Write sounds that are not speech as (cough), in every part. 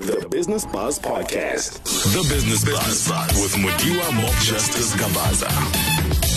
The Business Buzz Podcast. The Business Buzz with Mudiwa Mob Justice Gabaza.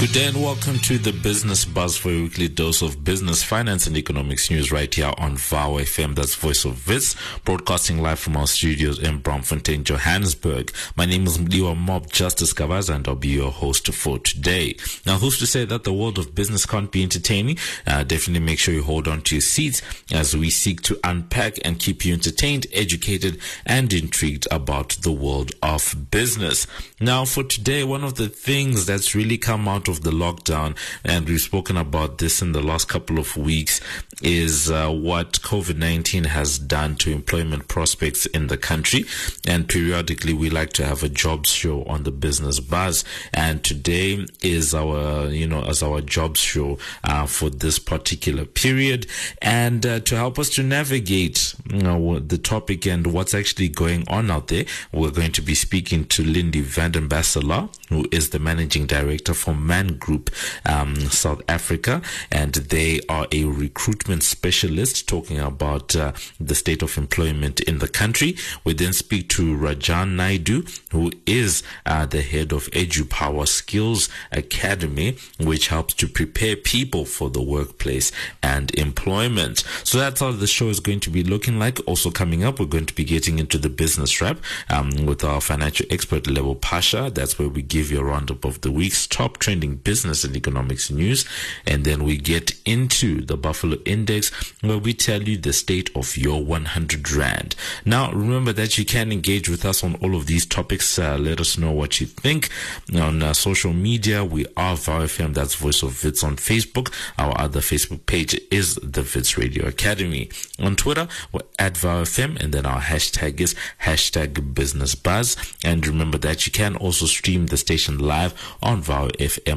Good day and welcome to the Business Buzz for a weekly dose of business, finance, and economics news right here on VOW FM. That's Voice of Wits, broadcasting live from our studios in Braamfontein, Johannesburg. My name is Mudiwa Mob Justice Gabaza and I'll be your host for today. Now, who's to say that the world of business can't be entertaining? Uh, definitely make sure you hold on to your seats as we seek to unpack and keep you entertained, educated, and intrigued about the world of business. Now, for today, one of the things that's really come out of the lockdown, and we've spoken about this in the last couple of weeks, is uh, what COVID 19 has done to employment prospects in the country. And periodically, we like to have a jobs show on the business buzz. And today is our, you know, as our jobs show uh, for this particular period. And uh, to help us to navigate you know, the topic and what's actually going on out there, we're going to be speaking to Lyndy van den Barselaar, who is the managing director for Man Group um, South Africa, and they are a recruitment specialist talking about uh, the state of employment in the country. We then speak to Rajan Naidu, who is uh, the head of EduPower Skills Academy, which helps to prepare people for the workplace and employment. So that's how the show is going to be looking like. Also coming up, we're going to be getting into the business wrap um, with our financial expert Lebo Pasha. That's where we give you a roundup of the week's top trending business and economics news. And then we get into the Buffalo Index where we tell you the state of your 100 Rand. Now, remember that you can engage with us on all of these topics. Uh, let us know what you think. On uh, social media, we are VOW that's Voice of Wits on Facebook. Our other Facebook page is the Wits Radio Academy. On Twitter, we're at VOW and then our hashtag is hashtag Business Buzz. And remember that you can also stream the station live on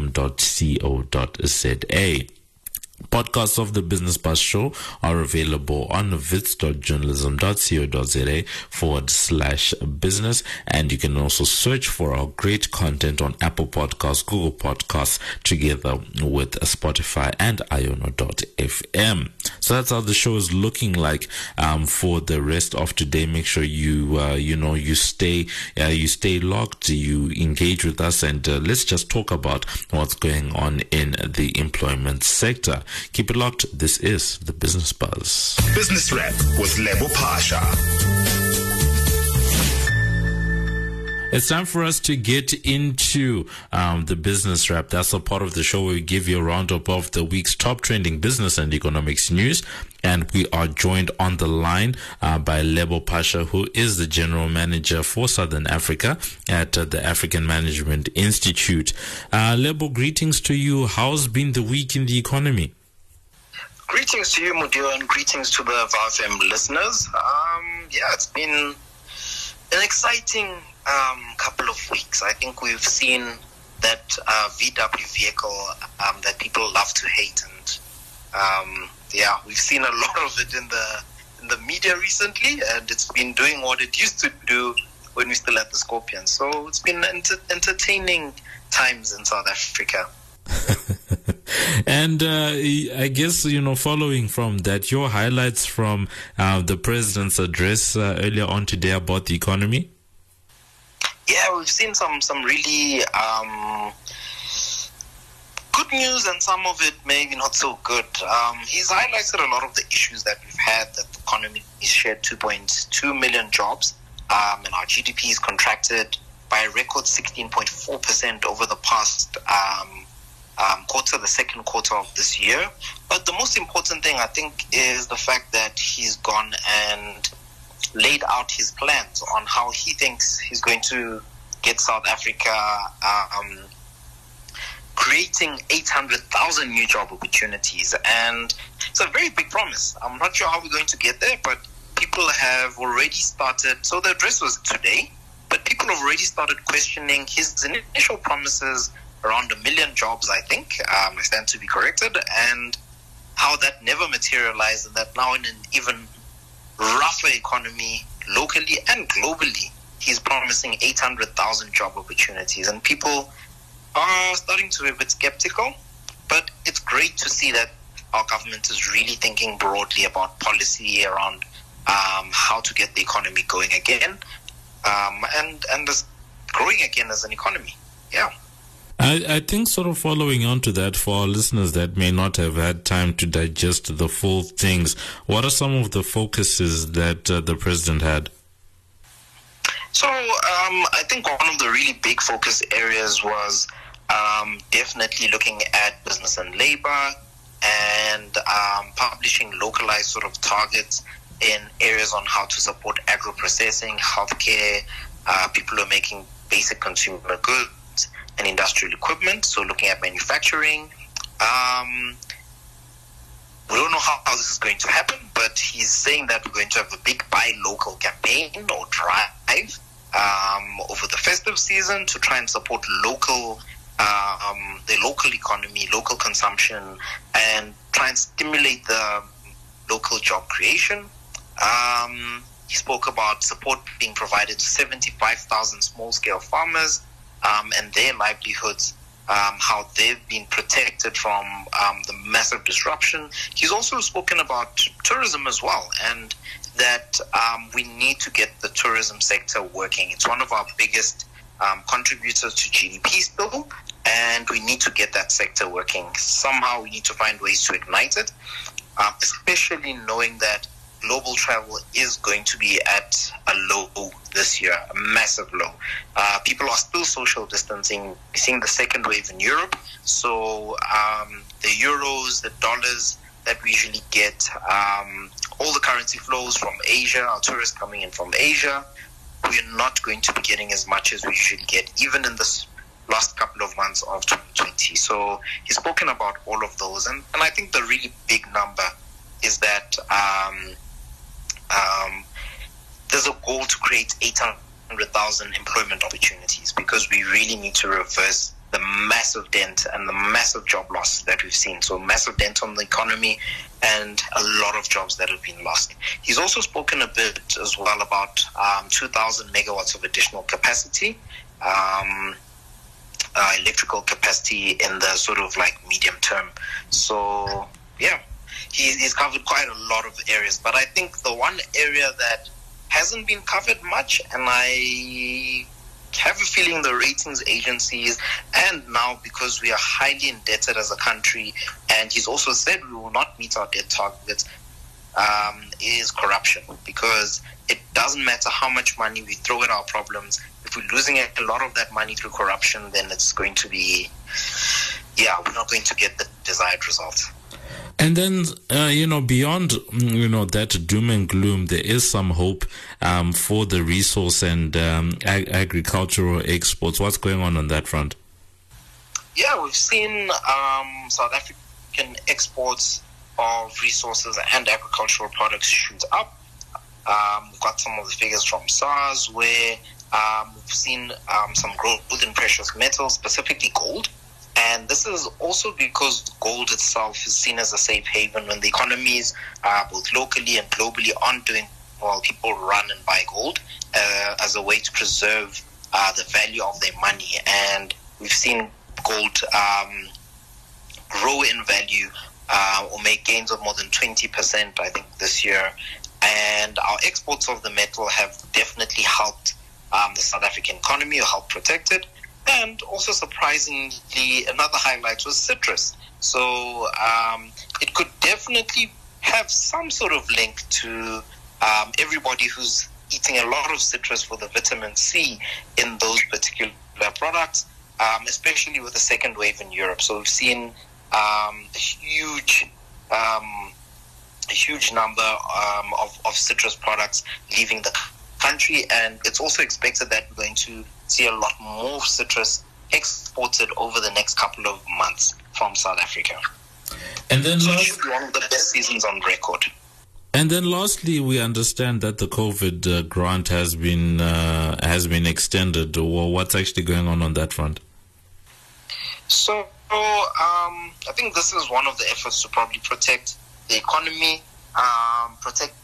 vowfm.co.za. Podcasts of the Business Buzz Show are available on wits.journalism.co.za forward slash business. And you can also search for our great content on Apple Podcasts, Google Podcasts, together with Spotify and Iono.fm. So that's how the show is looking like um, for the rest of today. Make sure you, uh, you know, you stay, uh, you stay locked, you engage with us, and uh, let's just talk about what's going on in the employment sector. Keep it locked. This is the Business Buzz. Business Wrap with Lebo Pasha. It's time for us to get into um, the business wrap. That's a part of the show where we give you a roundup of the week's top trending business and economics news. And we are joined on the line uh, by Lebo Pasha, who is the general manager for Southern Africa at uh, the African Management Institute. Uh, Lebo, greetings to you. How's been the week in the economy? Greetings to you, Mudiwa, and greetings to the VFM listeners. Um, yeah, it's been an exciting um, couple of weeks. I think we've seen that uh, VW vehicle um, that people love to hate, and um, yeah, we've seen a (laughs) lot of it in the in the media recently, and it's been doing what it used to do when we still had the Scorpion. So it's been enter- entertaining times in South Africa. (laughs) and uh, I guess you know, following from that, your highlights from uh, the president's address uh, earlier on today about the economy. Yeah, we've seen some some really um, good news, and some of it maybe not so good. Um, he's highlighted a lot of the issues that we've had. That the economy has shared 2.2 million jobs, um, and our GDP is contracted by a record 16.4 percent over the past. Um, um, quarter, the second quarter of this year. But the most important thing, I think, is the fact that he's gone and laid out his plans on how he thinks he's going to get South Africa um, creating 800,000 new job opportunities. And it's a very big promise. I'm not sure how we're going to get there, but people have already started. So the address was today, but people have already started questioning his initial promises around a million jobs, I think. Um, stand to be corrected, and how that never materialized, and that now in an even rougher economy, locally and globally, he's promising 800,000 job opportunities. And people are starting to be a bit skeptical, but it's great to see that our government is really thinking broadly about policy around um, how to get the economy going again, um, and and growing again as an economy. Yeah. I, I think sort of following on to that for our listeners that may not have had time to digest the full things, what are some of the focuses that uh, the president had? So um, I think one of the really big focus areas was um, definitely looking at business and labor and um, publishing localized sort of targets in areas on how to support agro processing, healthcare, uh, people who are making basic consumer goods and industrial equipment. So looking at manufacturing. Um, we don't know how, how, this is going to happen, but he's saying that we're going to have a big buy local campaign or drive um, over the festive season to try and support local um, the local economy, local consumption, and try and stimulate the local job creation. Um, he spoke about support being provided to 75,000 small scale farmers um, and their livelihoods, um, how they've been protected from um, the massive disruption. He's also spoken about tourism as well, and that um, we need to get the tourism sector working. It's one of our biggest um, contributors to GDP still, and we need to get that sector working. Somehow we need to find ways to ignite it, um, especially knowing that global travel is going to be at a low this year, a massive low. Uh, people are still social distancing. Seeing the second wave in Europe. So um, the euros, the dollars that we usually get, um, all the currency flows from Asia, our tourists coming in from Asia, we're not going to be getting as much as we usually get, even in this last couple of months of 2020. So he's spoken about all of those. And, and I think the really big number is that um, um, there's a goal to create 800,000 employment opportunities because we really need to reverse the massive dent and the massive job loss that we've seen. So, massive dent on the economy and a lot of jobs that have been lost. He's also spoken a bit as well about um, 2,000 megawatts of additional capacity. Um, uh, electrical capacity in the sort of like medium term. So, yeah, he, he's covered quite a lot of areas. But I think the one area that hasn't been covered much, and I have a feeling the ratings agencies, and now because we are highly indebted as a country, and he's also said we will not meet our debt targets, um, is corruption. Because it doesn't matter how much money we throw at our problems, if we're losing a lot of that money through corruption, then it's going to be, yeah, we're not going to get the desired results. And then, uh, you know, beyond, mm, you know, that doom and gloom, there is some hope um, for the resource and um, ag- agricultural exports. What's going on on that front? Yeah, we've seen um, South African exports of resources and agricultural products shoot up. Um, we've got some of the figures from SARS where um, we've seen um, some growth in precious metals, specifically gold. And this is also because gold itself is seen as a safe haven when the economies, uh, both locally and globally, aren't doing well. People run and buy gold uh, as a way to preserve uh, the value of their money. And we've seen gold um, grow in value uh, or make gains of more than 20%, I think, this year. And our exports of the metal have definitely helped um, the South African economy or helped protect it. And also, surprisingly, another highlight was citrus. So um, it could definitely have some sort of link to um, everybody who's eating a lot of citrus for the vitamin C in those particular products, um, especially with the second wave in Europe. So we've seen um, a huge, um, a huge number um, of, of citrus products leaving the country, and it's also expected that we're going to see a lot more citrus exported over the next couple of months from South Africa. And then, so last, one of the best seasons on record. And then, lastly, we understand that the COVID uh, grant has been uh, has been extended. Well, what's actually going on on that front? So, um, I think this is one of the efforts to probably protect the economy, um, protect,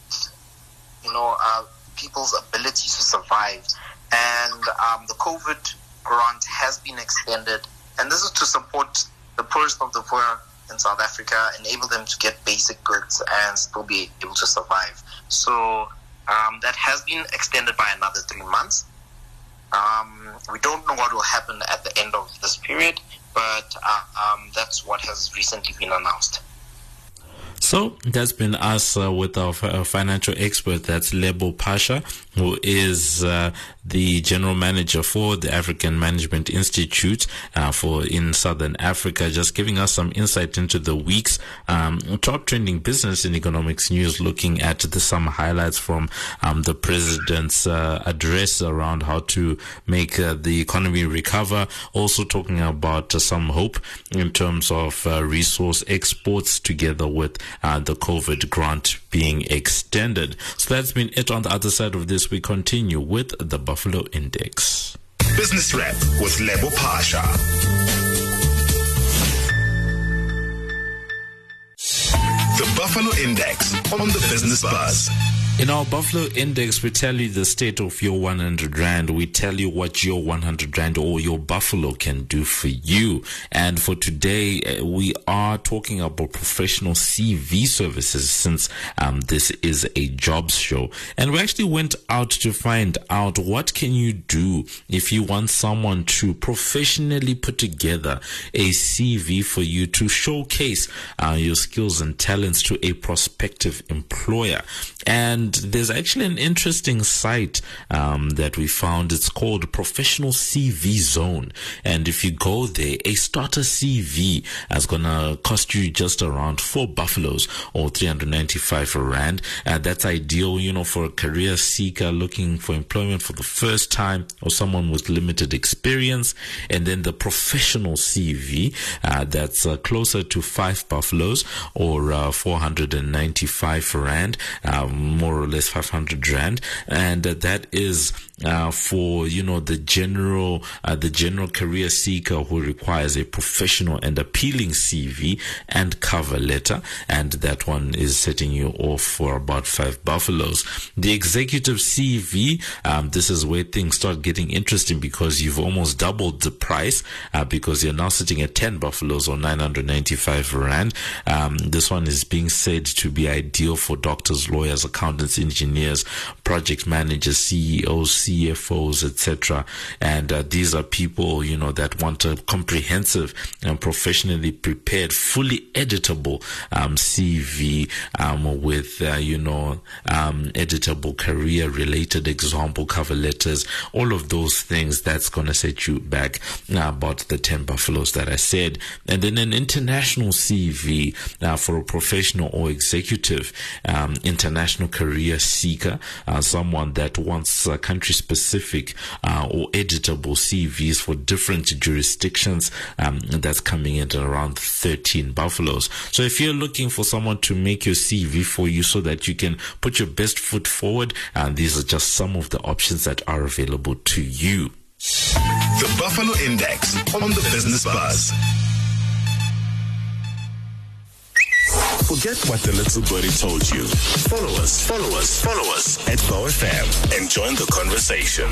you know, uh, people's ability to survive. And um, the COVID grant has been extended, and this is to support the poorest of the poor in South Africa, enable them to get basic goods and still be able to survive. So Um, that has been extended by another three months. Um, we don't know what will happen at the end of this period, but uh, um, that's what has recently been announced. So that's been us uh, with our financial expert. That's Lebo Pasha, who is uh, the general manager for the African Management Institute uh, for in Southern Africa, just giving us some insight into the week's um, top trending business and economics news, looking at the, some highlights from um, the president's uh, address around how to make uh, the economy recover. Also talking about uh, some hope in terms of resource exports together with uh, the COVID grant being extended. So that's been it on the other side of this. We continue with the Buffalo Index. Business Wrap with Lebo Pasha. The Buffalo Index on the Business Buzz. In our Buffalo Index, we tell you the state of your 100 Rand. We tell you what your 100 Rand or your Buffalo can do for you. And for today, uh, we are talking about professional CV services since um, this is a jobs show. And we actually went out to find out what can you do if you want someone to professionally put together a CV for you to showcase uh, your skills and talents to a prospective employer. And there's actually an interesting site um, that we found. It's called Professional CV Zone. And if you go there, a starter CV is going to cost you just around four buffaloes or 395 rand. Uh, that's ideal, you know, for a career seeker looking for employment for the first time or someone with limited experience. And then the professional CV, uh, that's uh, closer to five buffaloes or uh, 495 rand. Um, more or less 500 rand, and uh, that is uh, for you know the general uh, the general career seeker who requires a professional and appealing CV and cover letter, and that one is setting you off for about five buffaloes. The executive CV, um, this is where things start getting interesting because you've almost doubled the price uh, because you're now sitting at 10 buffaloes or 995 rand. Um, this one is being said to be ideal for doctors, lawyers, accountants, engineers, project managers, CEOs, CFOs, etc. And uh, these are people, you know, that want a comprehensive and professionally prepared, fully editable um, CV um, with, uh, you know, um, editable career related example cover letters, all of those things. That's going to set you back uh, about the 10 buffaloes that I said. And then an international CV uh, for a professional or executive um, international career seeker, uh, someone that wants uh, country specific uh, or editable CVs for different jurisdictions. Um, that's coming in at around 13 buffaloes. So if you're looking for someone to make your CV for you so that you can put your best foot forward, and uh, these are just some of the options that are available to you. The Buffalo Index on the Business Buzz. Forget what the little birdie told you. Follow us, follow us, follow us at FM and join the conversation.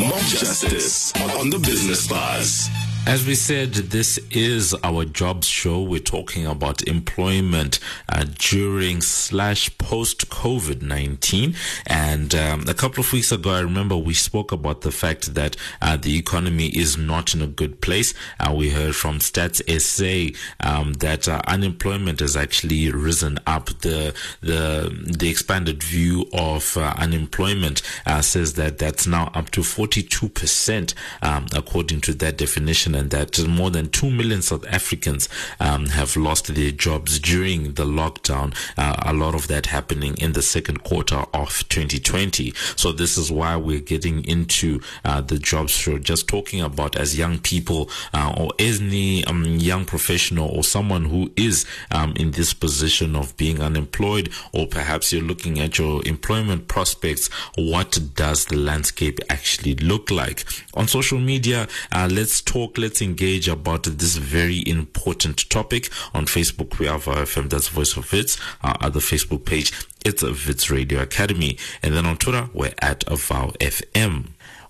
Mob Justice on the Business Buzz. As we said, this is our jobs show. We're talking about employment uh, during slash post COVID 19. And um, a couple of weeks ago, I remember we spoke about the fact that uh, the economy is not in a good place. Uh, we heard from Stats SA um, that uh, unemployment has actually risen up. The, the, the expanded view of uh, unemployment uh, says that that's now up to 42%, um, according to that definition that more than 2 million South Africans um, have lost their jobs during the lockdown. Uh, a lot of that happening in the second quarter of 2020. So this is why we're getting into uh, the jobs show, just talking about as young people uh, or any um, young professional or someone who is um, in this position of being unemployed, or perhaps you're looking at your employment prospects. What does the landscape actually look like? On social media, uh, let's talk. Let's engage about this very important topic. On Facebook, we have our FM, that's Voice of Wits. Our other Facebook page, it's a Wits Radio Academy. And then on Twitter, we're at Avow FM.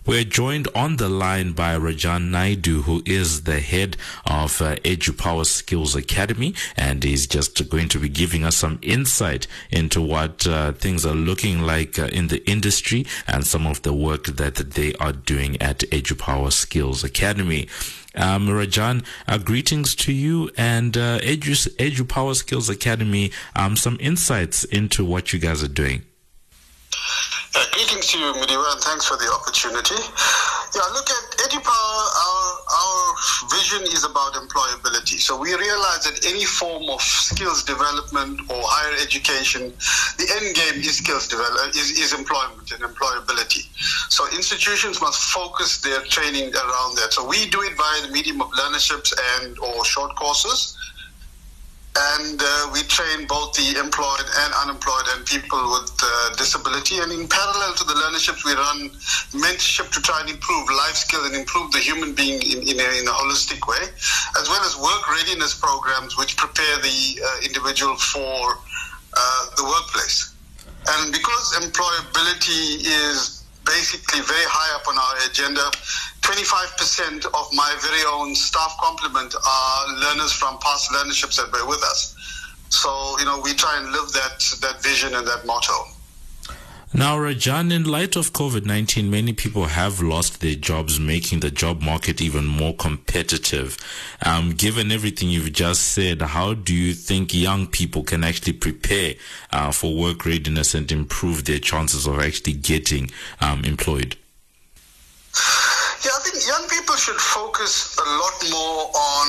We're joined on the line by Rajan Naidu, who is the head of uh, EduPower Skills Academy, and he's just going to be giving us some insight into what uh, things are looking like uh, in the industry and some of the work that they are doing at EduPower Skills Academy. Um, Rajan, uh, greetings to you and uh, Edu, Edu Power Skills Academy. Um, some insights into what you guys are doing. Uh, greetings to you, Mudiwa, and thanks for the opportunity. Yeah, look at EduPower. Our, our vision is about employability. So we realize that any form of skills development or higher education, the end game is skills development, is, is employment and employability. So institutions must focus their training around that. So we do it via the medium of learnerships and or short courses and uh, we train both the employed and unemployed and people with uh, disability. And in parallel to the learnerships, we run mentorship to try and improve life skills and improve the human being in, in, a, in a, holistic way, as well as work readiness programs which prepare the uh, individual for uh, the workplace. And because employability is basically very high up on our agenda. 25% of my very own staff complement are learners from past learnerships that were with us. So, you know, we try and live that, that vision and that motto. Now, Rajan, in light of COVID 19, many people have lost their jobs, making the job market even more competitive. Um, given everything you've just said, how do you think young people can actually prepare uh, for work readiness and improve their chances of actually getting um, employed? Yeah, I think young people should focus a lot more on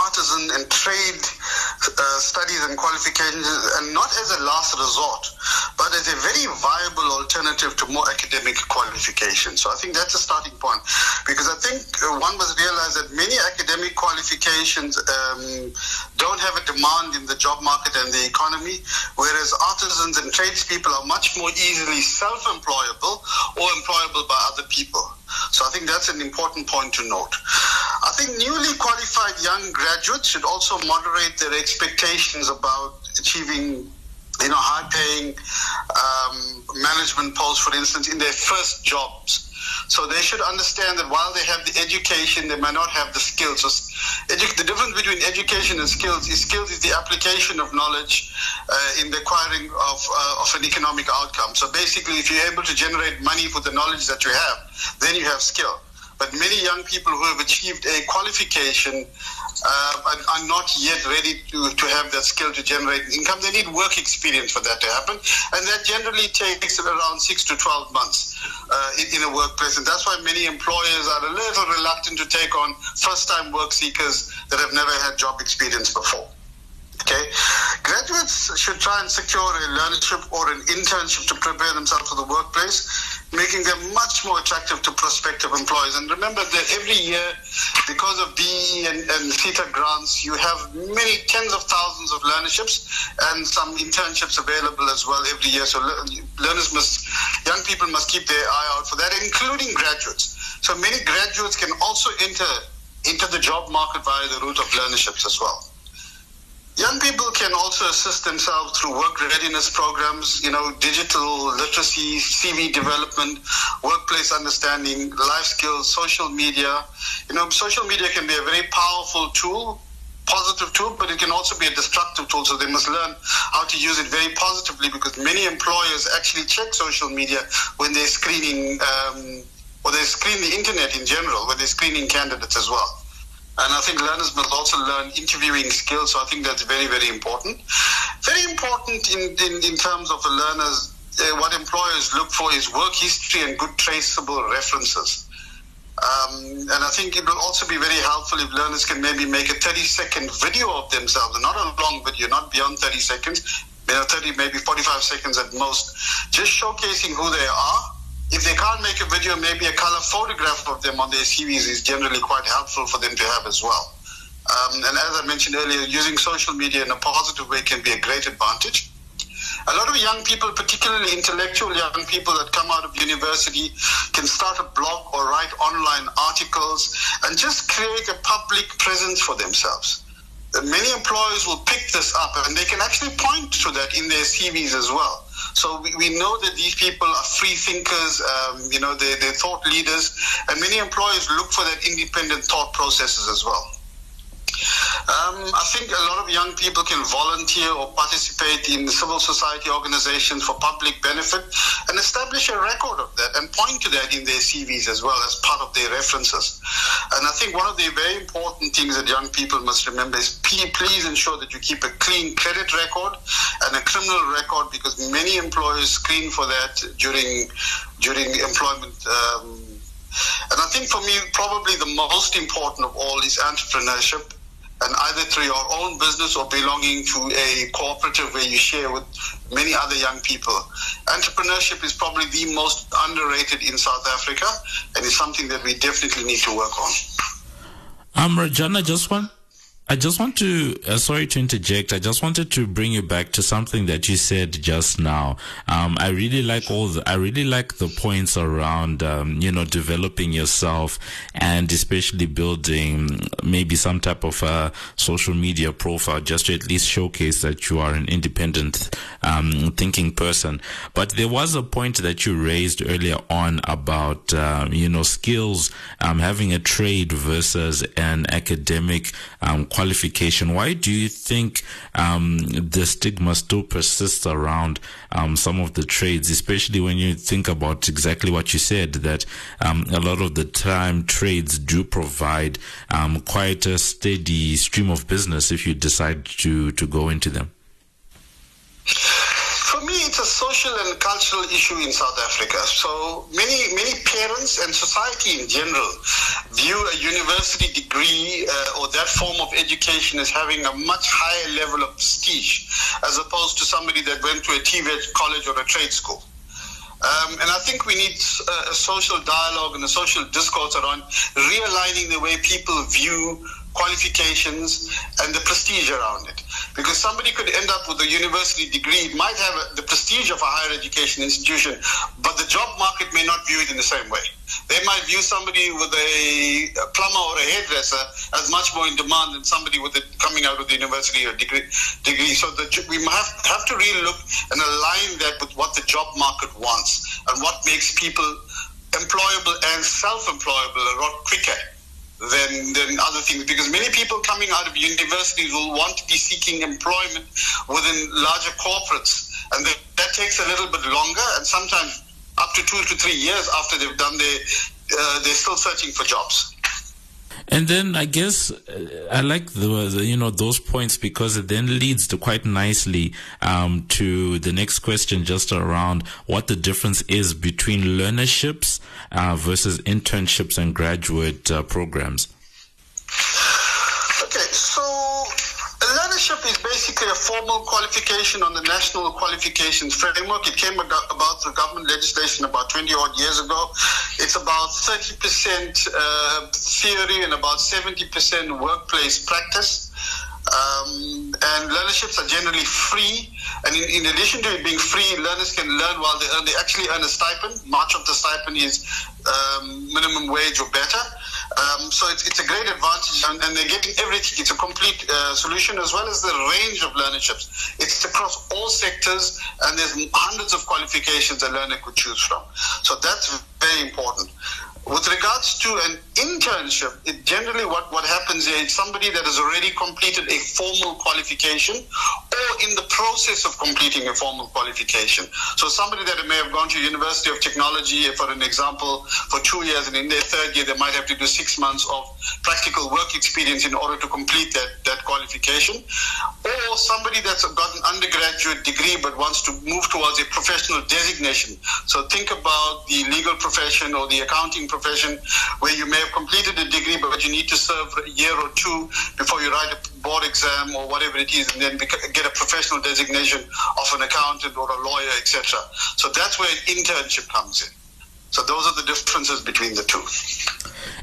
artisan and trade uh, studies and qualifications, and not as a last resort, but as a very viable alternative to more academic qualifications. So I think that's a starting point, because I think uh, one must realize that many academic qualifications um, don't have a demand in the job market and the economy, whereas artisans and tradespeople are much more easily self-employable or employable by other people. So I think that's an important point to note. I think newly qualified young graduates should also moderate their expectations about achieving you know, high-paying um, management posts, for instance, in their first jobs. So they should understand that while they have the education, they might not have the skills. So edu- the difference between education and skills is skills is the application of knowledge uh, in the acquiring of, uh, of an economic outcome. So basically, if you're able to generate money with the knowledge that you have, then you have skill. But many young people who have achieved a qualification uh, are, not yet ready to, to have that skill to generate income. They need work experience for that to happen. And that generally takes around six to 12 months uh, in, in, a workplace. And that's why many employers are a little reluctant to take on first time work seekers that have never had job experience before. Okay, graduates should try and secure a learnership or an internship to prepare themselves for the workplace, making them much more attractive to prospective employers. And remember that every year, because of DE and, and SETA grants, you have many tens of thousands of learnerships and some internships available as well every year. So learners must, young people must keep their eye out for that, including graduates. So many graduates can also enter into the job market via the route of learnerships as well. Young people can also assist themselves through work readiness programs, you know, digital literacy, CV development, workplace understanding, life skills, social media. You know, social media can be a very powerful tool, positive tool, but it can also be a destructive tool. So they must learn how to use it very positively because many employers actually check social media when they're screening um, or they screen the internet in general, when they're screening candidates as well. And I think learners must also learn interviewing skills. So I think that's very, very important. Very important in, in, in terms of the learners, uh, what employers look for is work history and good traceable references. Um, and I think it will also be very helpful if learners can maybe make a 30 second video of themselves, not a long video, not beyond 30 seconds, you know, 30, maybe 45 seconds at most, just showcasing who they are if they can't make a video, maybe a color photograph of them on their CVs is generally quite helpful for them to have as well. Um, and as I mentioned earlier, using social media in a positive way can be a great advantage. A lot of young people, particularly intellectual young people that come out of university, can start a blog or write online articles and just create a public presence for themselves. Many employers will pick this up and they can actually point to that in their CVs as well. So we, we know that these people are free thinkers, um, you know, they're, they're thought leaders, and many employers look for that independent thought processes as well. Um, I think a lot of young people can volunteer or participate in civil society organizations for public benefit and establish a record of that and point to that in their CVs as well as part of their references. And I think one of the very important things that young people must remember is please ensure that you keep a clean credit record and a criminal record because many employers screen for that during during employment. Um, and I think for me, probably the most important of all is entrepreneurship and either through your own business or belonging to a cooperative where you share with many other young people. Entrepreneurship is probably the most underrated in South Africa and is something that we definitely need to work on. Um, Rajana, just one I just want to, uh, sorry to interject. I just wanted to bring you back to something that you said just now. Um, I really like all the, I really like the points around, um, you know, developing yourself and especially building maybe some type of a social media profile just to at least showcase that you are an independent, um, thinking person. But there was a point that you raised earlier on about, um, you know, skills, um, having a trade versus an academic, um, qualification. Why do you think um, the stigma still persists around um, some of the trades, especially when you think about exactly what you said, that um, a lot of the time trades do provide um, quite a steady stream of business if you decide to, to go into them? For me, it's a social and cultural issue in South Africa. So many, many parents and society in general view a university degree uh, or that form of education as having a much higher level of prestige as opposed to somebody that went to a TVET college or a trade school. Um, and I think we need a, a social dialogue and a social discourse around realigning the way people view qualifications and the prestige around it. Because somebody could end up with a university degree, might have the prestige of a higher education institution, but the job market may not view it in the same way. They might view somebody with a, a plumber or a hairdresser as much more in demand than somebody with it coming out of the university or degree. degree. So the, we have, have to really look and align that with what the job market wants and what makes people employable and self-employable a lot quicker than, than other things. Because many people coming out of universities will want to be seeking employment within larger corporates. And that, that takes a little bit longer and sometimes up to two to three years after they've done their uh, they're still searching for jobs and then I guess uh, I like the, you know those points because it then leads to quite nicely um, to the next question just around what the difference is between learnerships uh, versus internships and graduate uh, programs. Okay, so learnership is basically a formal qualification on the National Qualifications Framework. It came about through government legislation about 20 odd years ago. It's about 30% uh, theory and about 70% workplace practice. Um, and learnerships are generally free. And in, in, addition to it being free, learners can learn while they earn. They actually earn a stipend. Much of the stipend is um, minimum wage or better. Um, so it's, it's a great advantage, and, and, they're getting everything. It's a complete uh, solution as well as the range of learnerships. It's across all sectors, and there's hundreds of qualifications a learner could choose from. So that's very important. With regards to an internship, it generally what, what happens is somebody that has already completed a formal qualification or in the process of completing a formal qualification. So somebody that may have gone to University of Technology, for an example, for two years, and in their third year they might have to do six months of practical work experience in order to complete that, that qualification. Or somebody that's got an undergraduate degree but wants to move towards a professional designation. So think about the legal profession or the accounting profession profession where you may have completed a degree, but you need to serve a year or two before you write a board exam or whatever it is, and then get a professional designation of an accountant or a lawyer, etc. So that's where internship comes in. So those are the differences between the two.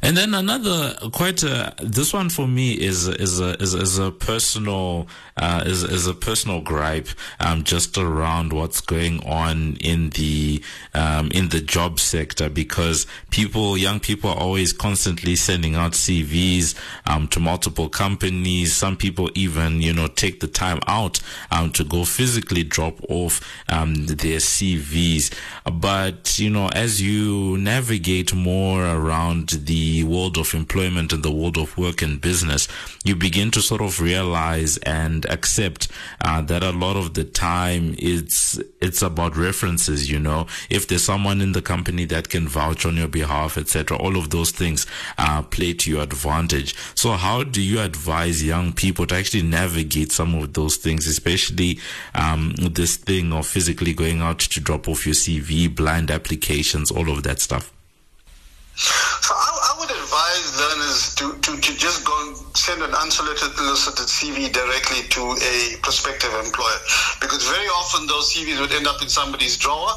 And then another quite this one for me is is a is, is a personal uh, is is a personal gripe um, just around what's going on in the um, in the job sector because people young people are always constantly sending out CVs um, to multiple companies. Some people even you know take the time out um, to go physically drop off um, their CVs. But you know as you navigate more around the world of employment and the world of work and business, you begin to sort of realize and accept uh, that a lot of the time it's it's about references. You know, if there's someone in the company that can vouch on your behalf, etc., all of those things uh, play to your advantage. So, how do you advise young people to actually navigate some of those things, especially um, this thing of physically going out to drop off your CV, blind applications, all of that stuff? So I, advise learners to, to, to just go and send an unsolicited CV directly to a prospective employer? Because very often those CVs would end up in somebody's drawer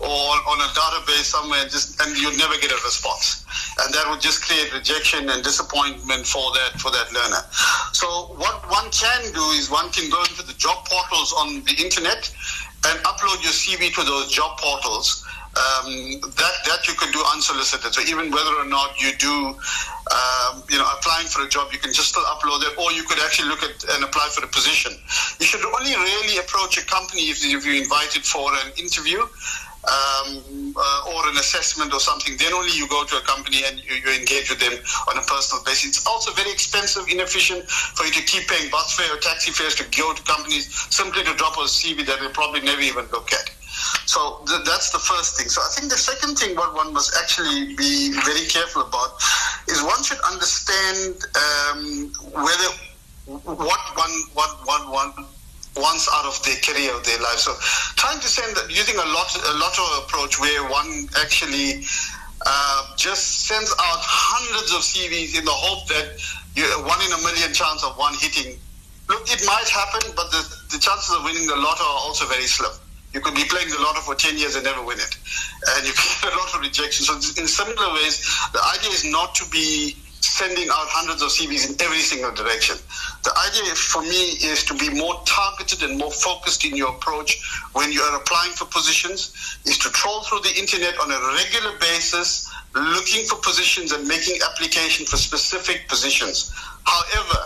or on a database somewhere just and you'd never get a response. And that would just create rejection and disappointment for that for that learner. So what one can do is one can go into the job portals on the internet and upload your cv to those job portals um, that that you can do unsolicited. So even whether or not you do, um, you know, applying for a job, you can just still upload it, or you could actually look at and apply for a position. You should only really approach a company if, if you're invited for an interview. Um, uh, or an assessment or something, then only you go to a company and you, you, engage with them on a personal basis. It's also very expensive, inefficient for you to keep paying bus fare or taxi fares to go to companies simply to drop a CV that they'll probably never even look at. So th- that's the first thing. So I think the second thing what one must actually be very careful about is one should understand um, whether what one what one one wants out of their career of their life. So trying to send using a lot a lotto approach where one actually uh, just sends out hundreds of CVs in the hope that you, one in a million chance of one hitting. Look, it might happen, but the, the chances of winning the lotto are also very slim. You could be playing the lotto for 10 years and never win it. And you get (laughs) a lot of rejection. So, in similar ways, the idea is not to be sending out hundreds of CVs in every single direction. The idea for me is to be more targeted and more focused in your approach when you are applying for positions, is to troll through the internet on a regular basis, looking for positions and making application for specific positions. However,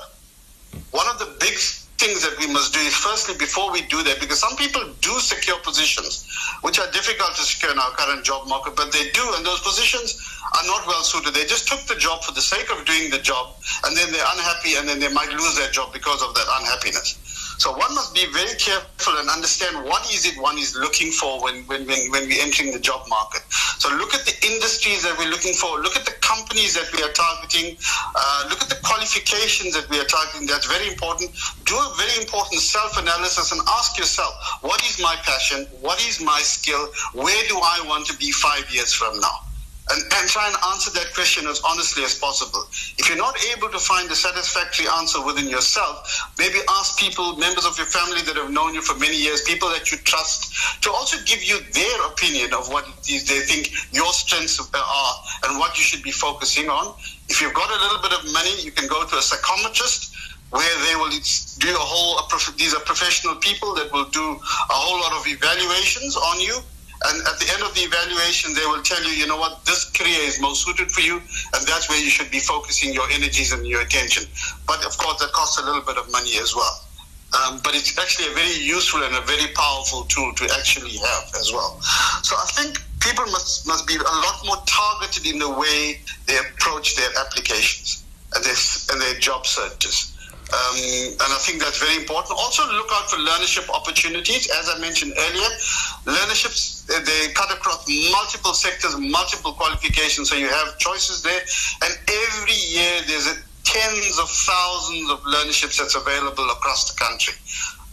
one of the big things that we must do is firstly, before we do that, because some people do secure positions, which are difficult to secure in our current job market, but they do, and those positions are not well suited. They just took the job for the sake of doing the job, and then they're unhappy, and then they might lose their job because of that unhappiness. So one must be very careful and understand what is it one is looking for when, when, when, when we're entering the job market. So look at the industries that we're looking for, look at the companies that we are targeting, uh, look at the qualifications that we are targeting. That's very important. Do a very important self-analysis and ask yourself, what is my passion? What is my skill? Where do I want to be five years from now? And, and try and answer that question as honestly as possible. If you're not able to find a satisfactory answer within yourself, maybe ask people, members of your family that have known you for many years, people that you trust, to also give you their opinion of what they think your strengths uh, are and what you should be focusing on. If you've got a little bit of money, you can go to a psychometrist where they will do a whole, these are professional people that will do a whole lot of evaluations on you and at the end of the evaluation, they will tell you, you know what, this career is most suited for you, and that's where you should be focusing your energies and your attention. But of course, that costs a little bit of money as well. Um, but it's actually a very useful and a very powerful tool to actually have as well. So I think people must, must be a lot more targeted in the way they approach their applications and their, and their job searches. Um, and I think that's very important. Also, look out for learnership opportunities. As I mentioned earlier, learnerships they cut across multiple sectors, multiple qualifications, so you have choices there. And every year, there's a, tens of thousands of learnerships that's available across the country.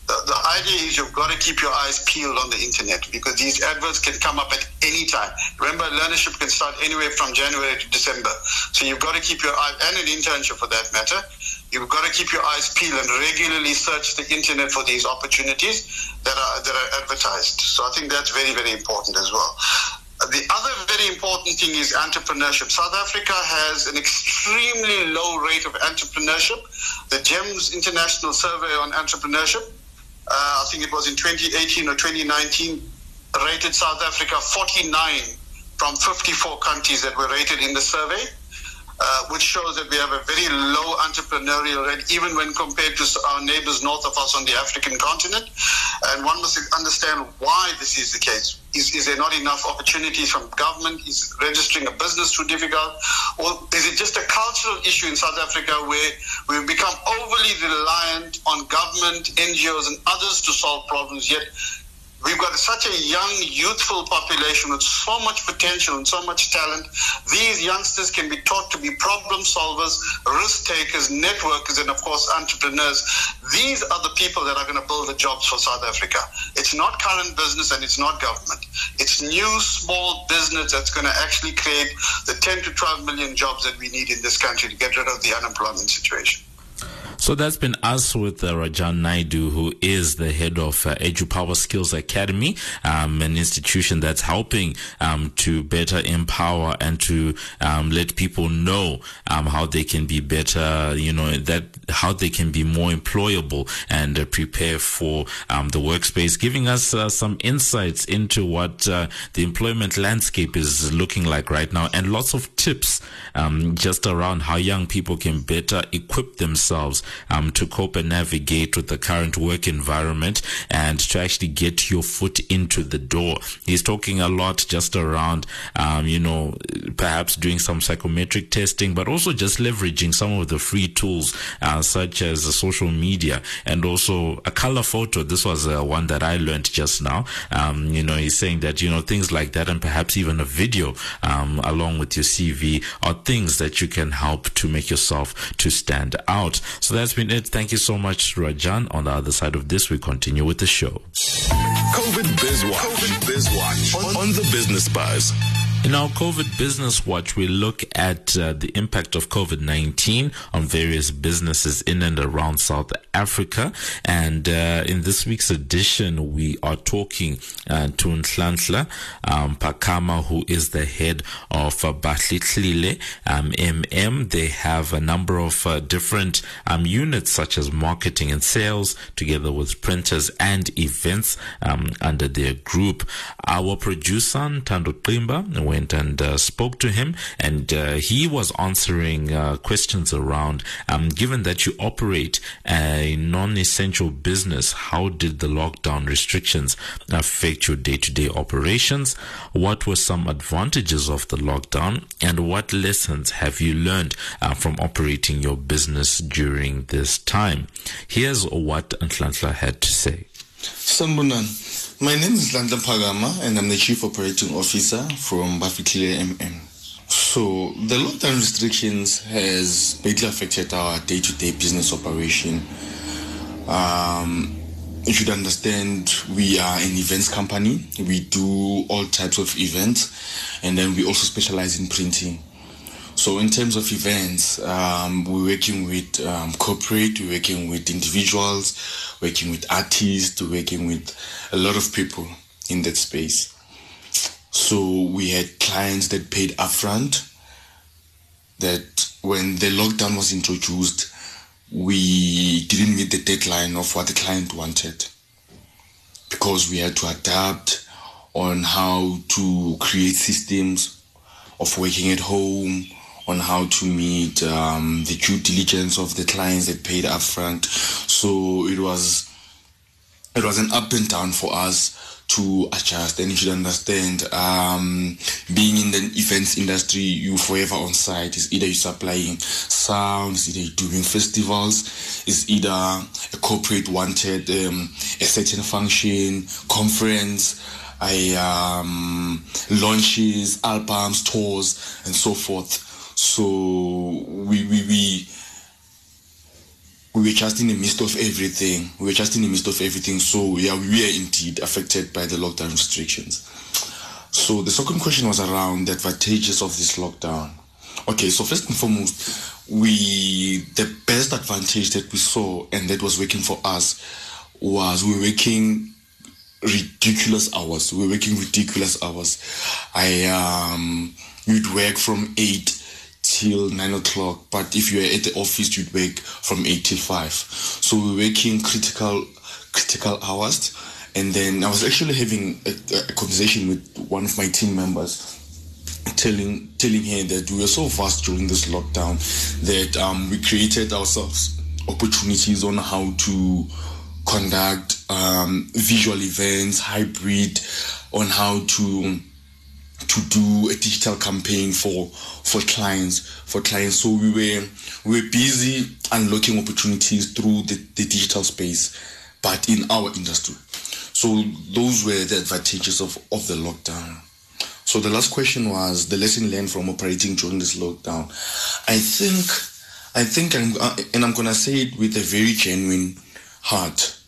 The, the idea is you've got to keep your eyes peeled on the internet because these adverts can come up at any time. Remember, learnership can start anywhere from January to December. So you've got to keep your eye, and an internship for that matter, You've got to keep your eyes peeled and regularly search the internet for these opportunities that are that are advertised. So I think that's very very important as well. The other very important thing is entrepreneurship. South Africa has an extremely low rate of entrepreneurship. The GEMS International Survey on Entrepreneurship, uh, I think it was in 2018 or 2019, rated South Africa 49 from 54 countries that were rated in the survey uh, which shows that we have a very low entrepreneurial rate, even when compared to our neighbors north of us on the African continent. And one must understand why this is the case. Is, is there not enough opportunities from government? Is registering a business too difficult? Or is it just a cultural issue in South Africa where we've become overly reliant on government, NGOs, and others to solve problems, yet We've got such a young, youthful population with so much potential and so much talent. These youngsters can be taught to be problem solvers, risk takers, networkers, and of course, entrepreneurs. These are the people that are going to build the jobs for South Africa. It's not current business and it's not government. It's new, small business that's going to actually create the 10 to 12 million jobs that we need in this country to get rid of the unemployment situation. So that's been us with uh, Rajan Naidu, who is the head of uh, Edu Power Skills Academy, um, an institution that's helping um, to better empower and to um, let people know um, how they can be better, you know, that how they can be more employable and uh, prepare for um, the workspace, giving us uh, some insights into what uh, the employment landscape is looking like right now and lots of tips um, just around how young people can better equip themselves um, to cope and navigate with the current work environment and to actually get your foot into the door. He's talking a lot just around, um, you know, perhaps doing some psychometric testing, but also just leveraging some of the free tools, uh, such as social media and also a color photo. This was uh, one that I learned just now. Um, you know, he's saying that, you know, things like that and perhaps even a video, um, along with your CV are things that you can help to make yourself to stand out. So that's been it. Thank you so much, Rajan. On the other side of this, we continue with the show. COVID Biz Watch. COVID Biz Watch on, on the Business Buzz. In our COVID Business Watch, we look at uh, the impact of COVID 19 on various businesses in and around South Africa. And uh, in this week's edition, we are talking uh, to Nhlanhla um, Phakama, who is the head of uh, Batlitlile um, MM. They have a number of uh, different um, units, such as marketing and sales, together with printers and events um, under their group. Our producer, Tando Qimba, went and uh, spoke to him, and uh, he was answering uh, questions around, um, given that you operate a non-essential business, how did the lockdown restrictions affect your day-to-day operations? What were some advantages of the lockdown, and what lessons have you learned uh, from operating your business during this time? Here's what Nhlanhla had to say. Sambunan. My name is Nhlanhla Phakama, and I'm the Chief Operating Officer from Batlitlile MM. So the lockdown restrictions has badly affected our day-to-day business operation. Um, you should understand we are an events company. We do all types of events, and then we also specialize in printing. So in terms of events, um, we're working with um, corporate, we're working with individuals, working with artists, working with a lot of people in that space. So we had clients that paid upfront. That when the lockdown was introduced, we didn't meet the deadline of what the client wanted because we had to adapt on how to create systems of working at home, on how to meet um, the due diligence of the clients that paid upfront. So it was it was an up and down for us to adjust and you should understand um, being in the events industry you forever on site is either you're supplying sounds either you're doing festivals is either a corporate wanted um, a certain function conference I um, launches albums tours and so forth so we we, we we were just in the midst of everything. We were just in the midst of everything. So yeah, we were indeed affected by the lockdown restrictions. So the second question was around the advantages of this lockdown. Okay, so first and foremost, we the best advantage that we saw and that was working for us was we were working ridiculous hours. We were working ridiculous hours. I um, you'd work from eight till nine o'clock, but if you were at the office, you'd work from eight till five. So we're working critical critical hours. And then I was actually having a, a conversation with one of my team members telling telling her that we were so fast during this lockdown that um, we created ourselves opportunities on how to conduct um, visual events, hybrid, on how to to do a digital campaign for for clients for clients. So we were we were busy unlocking opportunities through the, the digital space, but in our industry. So those were the advantages of, of the lockdown. So the last question was the lesson learned from operating during this lockdown. I think, I think, I'm, uh, and I'm gonna say it with a very genuine heart.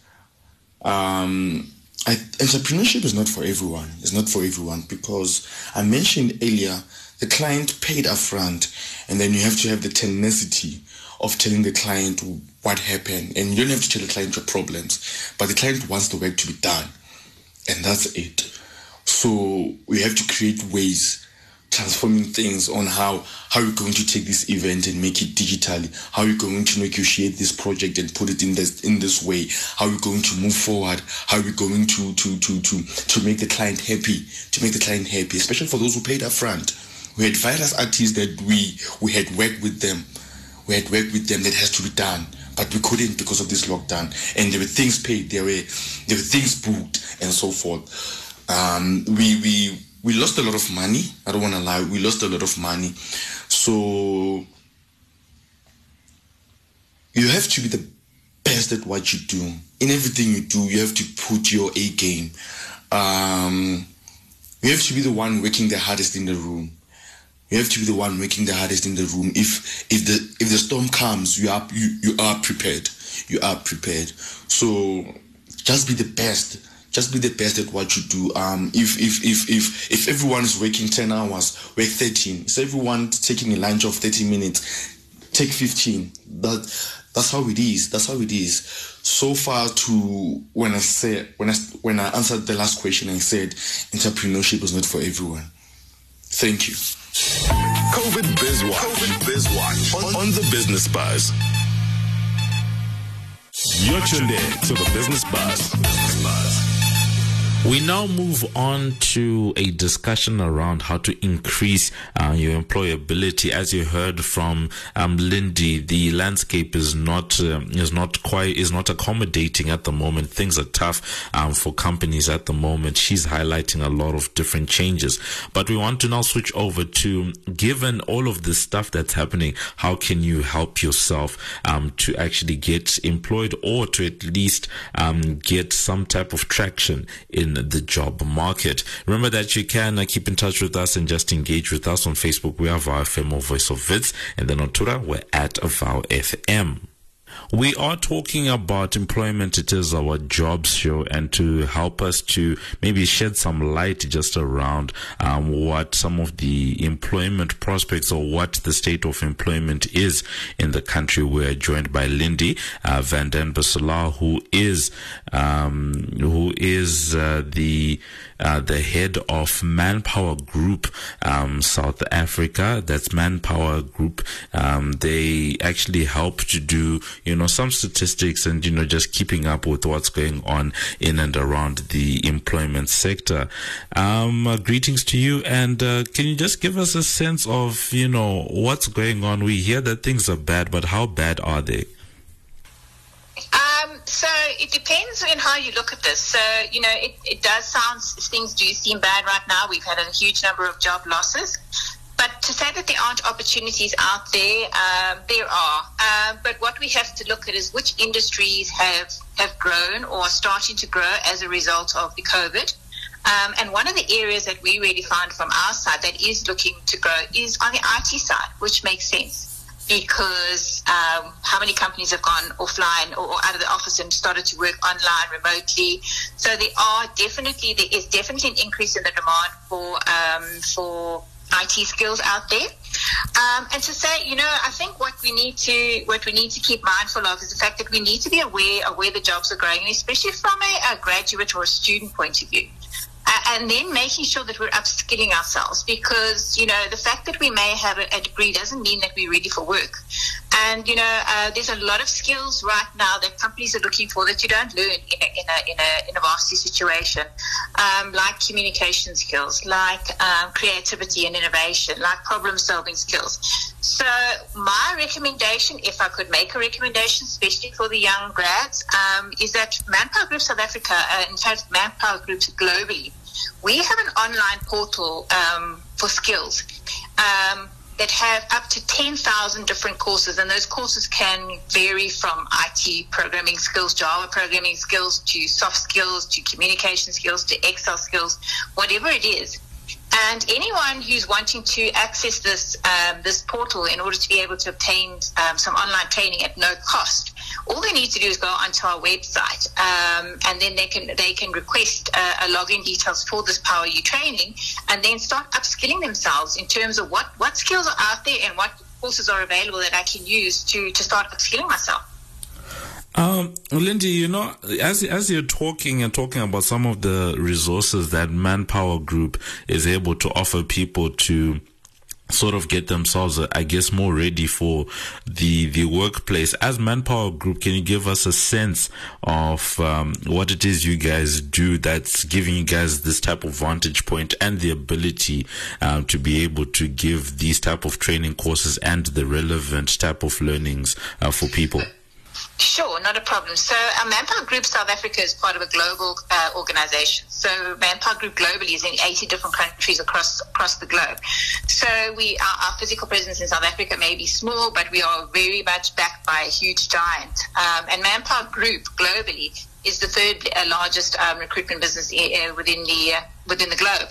Um, I, entrepreneurship is not for everyone. It's not for everyone because I mentioned earlier the client paid upfront, and then you have to have the tenacity of telling the client what happened. And you don't have to tell the client your problems, but the client wants the work to be done. And that's it. So we have to create ways transforming things on how how you're going to take this event and make it digitally how you're going to negotiate this project and put it in this in this way how you're going to move forward how we're going to to to to to make the client happy to make the client happy especially for those who paid up front we had various artists that we we had worked with them we had worked with them that has to be done but we couldn't because of this lockdown. And there were things paid there were there were things booked and so forth. Um, we we we lost a lot of money. I don't want to lie. We lost a lot of money. So you have to be the best at what you do. In everything you do, you have to put your A game. Um, you have to be the one working the hardest in the room. You have to be the one working the hardest in the room. If if the if the storm comes, you are you, you are prepared. You are prepared. So just be the best just be the best at what you do. Um, if if if if if everyone is working ten hours, work thirteen. So everyone taking a lunch of thirty minutes, take fifteen. That that's how it is. That's how it is. So far to when I said when I when I answered the last question, I said entrepreneurship is not for everyone. Thank you. COVID Biz Watch. COVID Biz Watch on, on the Business Buzz. You're tuned in to the Business Buzz. Business Buzz. We now move on to a discussion around how to increase uh, your employability. As you heard from um, Lyndy, the landscape is not um, is not quite is not accommodating at the moment. Things are tough um, for companies at the moment. She's highlighting a lot of different changes, but we want to now switch over to given all of the stuff that's happening, how can you help yourself um, to actually get employed or to at least um, get some type of traction in the job market. Remember that you can uh, keep in touch with us and just engage with us on Facebook. We are VOW FM or Voice of Wits. And then on Twitter, we're at VOW FM. We are talking about employment. It is our jobs show, and to help us to maybe shed some light just around um, what some of the employment prospects or what the state of employment is in the country, we're joined by Lyndy uh, van den Barselaar, who is um, who is uh, the uh, the head of Manpower Group um, South Africa. That's Manpower Group. Um, they actually help to do you know some statistics and, you know, just keeping up with what's going on in and around the employment sector. Um, uh, greetings to you. And uh, can you just give us a sense of, you know, what's going on? We hear that things are bad, but how bad are they? So it depends on how you look at this. So, you know, it, it does sound, things do seem bad right now. We've had a huge number of job losses. But to say that there aren't opportunities out there, um, there are. Um, but what we have to look at is which industries have, have grown or are starting to grow as a result of the COVID. Um, and one of the areas that we really found from our side that is looking to grow is on the IT side, which makes sense because um, how many companies have gone offline or, or, out of the office and started to work online remotely. So there are definitely there is definitely an increase in the demand for um, for IT skills out there. Um, and to say, you know, I think what we need to what we need to keep mindful of is the fact that we need to be aware of where the jobs are growing, especially from a, a graduate or a student point of view. And then making sure that we're upskilling ourselves because you know the fact that we may have a, a degree doesn't mean that we're ready for work. And you know uh, there's a lot of skills right now that companies are looking for that you don't learn in a, in a, in a, in a varsity situation um, like communication skills like um, creativity and innovation like problem solving skills. So my recommendation if I could make a recommendation especially for the young grads um, is that Manpower Group South Africa uh, in fact Manpower Groups globally we have an online portal um, for skills um, that have up to 10,000 different courses, and those courses can vary from IT programming skills, Java programming skills, to soft skills, to communication skills, to Excel skills, whatever it is. And anyone who's wanting to access this um, this portal in order to be able to obtain um, some online training at no cost all they need to do is go onto our website, um, and then they can they can request a login details for this Power U training, and then start upskilling themselves in terms of what what skills are out there and what courses are available that I can use to to start upskilling myself. Um, Lyndy, you know, as as you're talking and talking about some of the resources that Manpower Group is able to offer people to sort of get themselves, uh, I guess, more ready for the the workplace. As Manpower Group, can you give us a sense of um, what it is you guys do that's giving you guys this type of vantage point and the ability um, to be able to give these type of training courses and the relevant type of learnings uh, for people? Sure, not a problem. So, uh, Manpower Group South Africa is part of a global uh, organization. So, Manpower Group globally is in 80 different countries across across the globe. So, we our, our physical presence in South Africa may be small, but we are very much backed by a huge giant. Um, and Manpower Group globally is the third uh, largest um, recruitment business uh, within the uh, within the globe.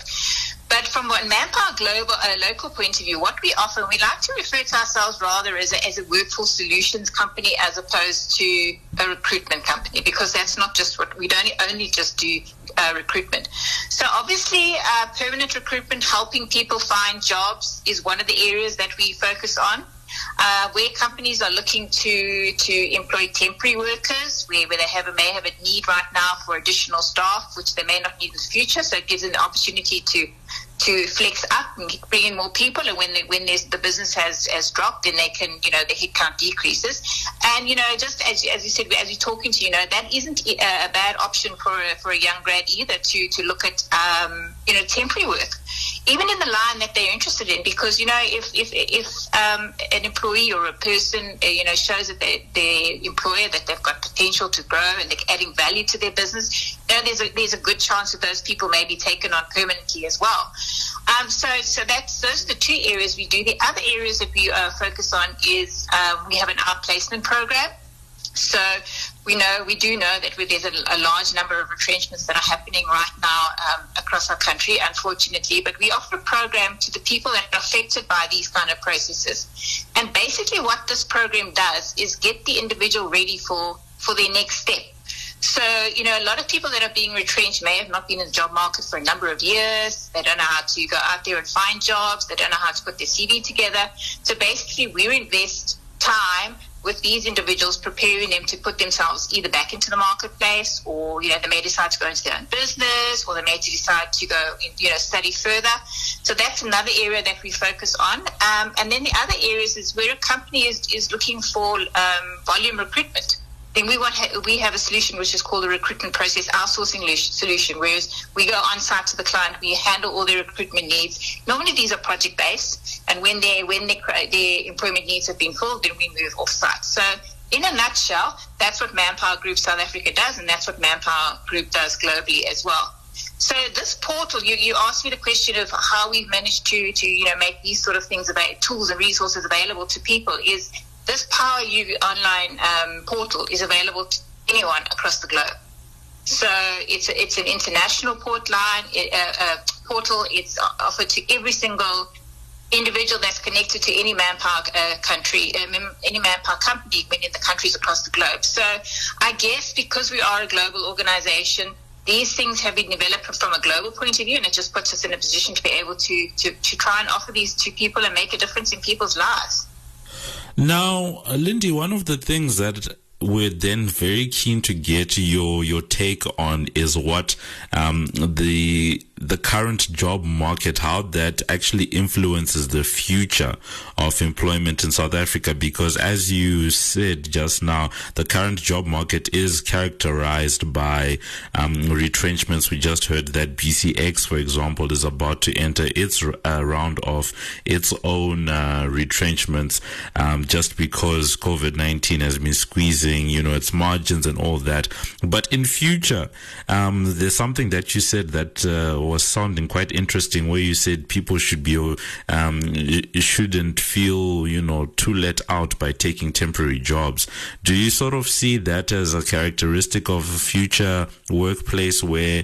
But from a Manpower global, a local point of view, what we offer, we like to refer to ourselves rather as a, as a workforce solutions company as opposed to a recruitment company, because that's not just what we don't only just do uh, recruitment. So obviously, uh, permanent recruitment, helping people find jobs, is one of the areas that we focus on. Uh, where companies are looking to to employ temporary workers, where, where they have a, may have a need right now for additional staff, which they may not need in the future. So it gives the opportunity to to flex up and bring in more people. And when they, when the business has, has dropped, then they can, you know, the headcount decreases. And, you know, just as, as you said, as you're talking to, you know, that isn't a, bad option for a, for a young grad either to, to look at, um, you know, temporary work even in the line that they're interested in, because you know, if if if um, an employee or a person, uh, you know, shows that they, their employer that they've got potential to grow and they're adding value to their business, you know, there's a there's a good chance that those people may be taken on permanently as well. Um, so so that's those are the two areas we do. The other areas that we uh, focus on is um, we have an outplacement program. So we know we do know that there's a, a, large number of retrenchments that are happening right now um, across our country, unfortunately. But we offer a program to the people that are affected by these kind of processes. And basically, what this program does is get the individual ready for for their next step. So, you know, a lot of people that are being retrenched may have not been in the job market for a number of years. They don't know how to go out there and find jobs. They don't know how to put their CV together. So basically, we invest time with these individuals, preparing them to put themselves either back into the marketplace or, you know, they may decide to go into their own business or they may decide to go, you know, study further. So that's another area that we focus on. Um, and then the other areas is where a company is, is looking for um, volume recruitment then we want ha- we have a solution which is called a recruitment process outsourcing solution. Whereas we go on site to the client, we handle all their recruitment needs. Normally these are project based, and when they when they, their employment needs have been filled, then we move off site. So in a nutshell, that's what Manpower Group South Africa does, and that's what Manpower Group does globally as well. So this portal, you, you asked me the question of how we've managed to to you know make these sort of things about tools and resources available to people is this Power U online um, portal is available to anyone across the globe. So it's a, it's an international port line uh, uh, portal. It's offered to every single individual that's connected to any manpower uh, country, um, any manpower company in the countries across the globe. So I guess because we are a global organization, these things have been developed from a global point of view, and it just puts us in a position to be able to, to, to try and offer these to people and make a difference in people's lives. Now, Lyndy, one of the things that we're then very keen to get your your take on is what um, the the current job market, how that actually influences the future of employment in South Africa. Because as you said just now, the current job market is characterized by um, retrenchments. We just heard that BCX, for example, is about to enter its uh, round of its own uh, retrenchments um, just because COVID 19 has been squeezing, you know, its margins and all that. But in future, um, there's something that you said that uh, was sounding quite interesting where you said people should be um, shouldn't feel you know too let out by taking temporary jobs. Do you sort of see that as a characteristic of a future workplace where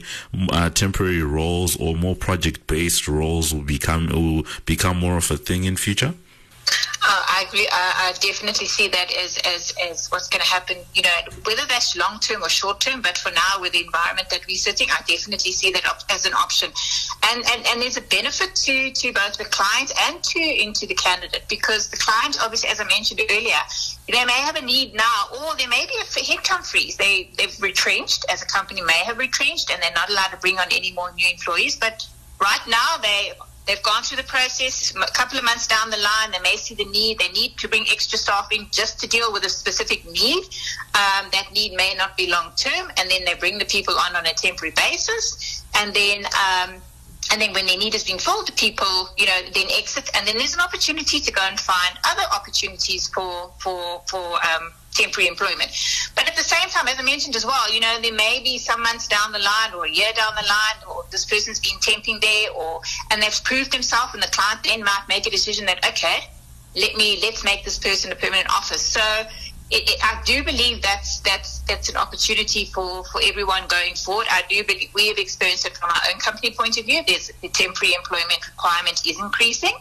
uh, temporary roles or more project based roles will become will become more of a thing in future? Uh, I. I, I, definitely see that as, as, as what's going to happen, you know, whether that's long term or short term, but for now, with the environment that we're sitting, I definitely see that op- as an option. And, and, and there's a benefit to, to both the client and to into the candidate because the client, obviously, as I mentioned earlier, they may have a need now, or there may be a headcount freeze. They, they've retrenched, as a company may have retrenched, and they're not allowed to bring on any more new employees. But right now, they They've gone through the process. A couple of months down the line, they may see the need. They need to bring extra staff in just to deal with a specific need. Um, that need may not be long term, and then they bring the people on on a temporary basis. And then, um, and then when their need has been filled, the people, you know, then exit. And then there's an opportunity to go and find other opportunities for for for um, temporary employment. But at the same time, as I mentioned as well, you know, there may be some months down the line or a year down the line, or this person's been temping there, or and they've proved themselves, and the client then might make a decision that okay, let me let's make this person a permanent office. So it, it, I do believe that's that's that's an opportunity for, for everyone going forward. I do believe we have experienced it from our own company point of view. There's the temporary employment requirement is increasing,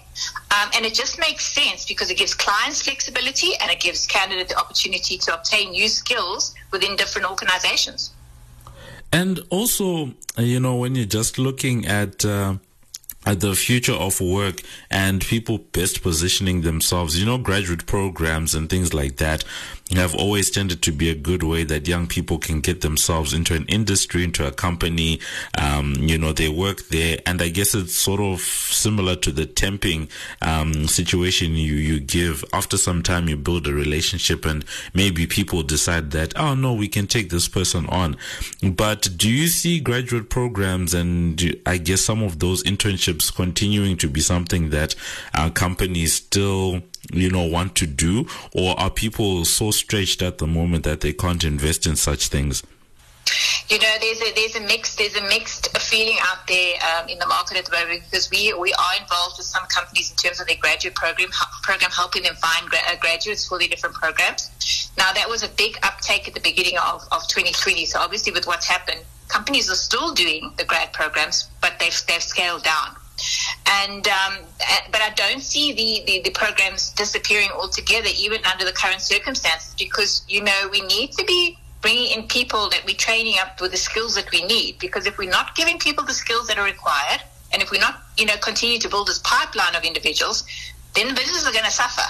um, and it just makes sense because it gives clients flexibility and it gives candidates the opportunity to obtain new skills within different organizations. And also, you know, when you're just looking at uh, at the future of work and people best positioning themselves, you know, graduate programs and things like that have always tended to be a good way that young people can get themselves into an industry, into a company. Um, you know, they work there, and I guess it's sort of similar to the temping um, situation you you give. After some time, you build a relationship, and maybe people decide that oh no, we can take this person on. But do you see graduate programs and I guess some of those internships continuing to be something that our companies still you know, want to do? Or are people so stretched at the moment that they can't invest in such things? You know, there's a there's a mixed there's a mixed feeling out there um, in the market at the moment because we we are involved with some companies in terms of their graduate program program helping them find gra- uh, graduates for their different programs. Now that was a big uptake at the beginning of, of 2020. So obviously with what's happened, companies are still doing the grad programs, but they've they've scaled down. And um, but I don't see the, the, the programs disappearing altogether, even under the current circumstances, because you know we need to be bringing in people that we're training up with the skills that we need. Because if we're not giving people the skills that are required, and if we're not, you know, continue to build this pipeline of individuals, then businesses are going to suffer.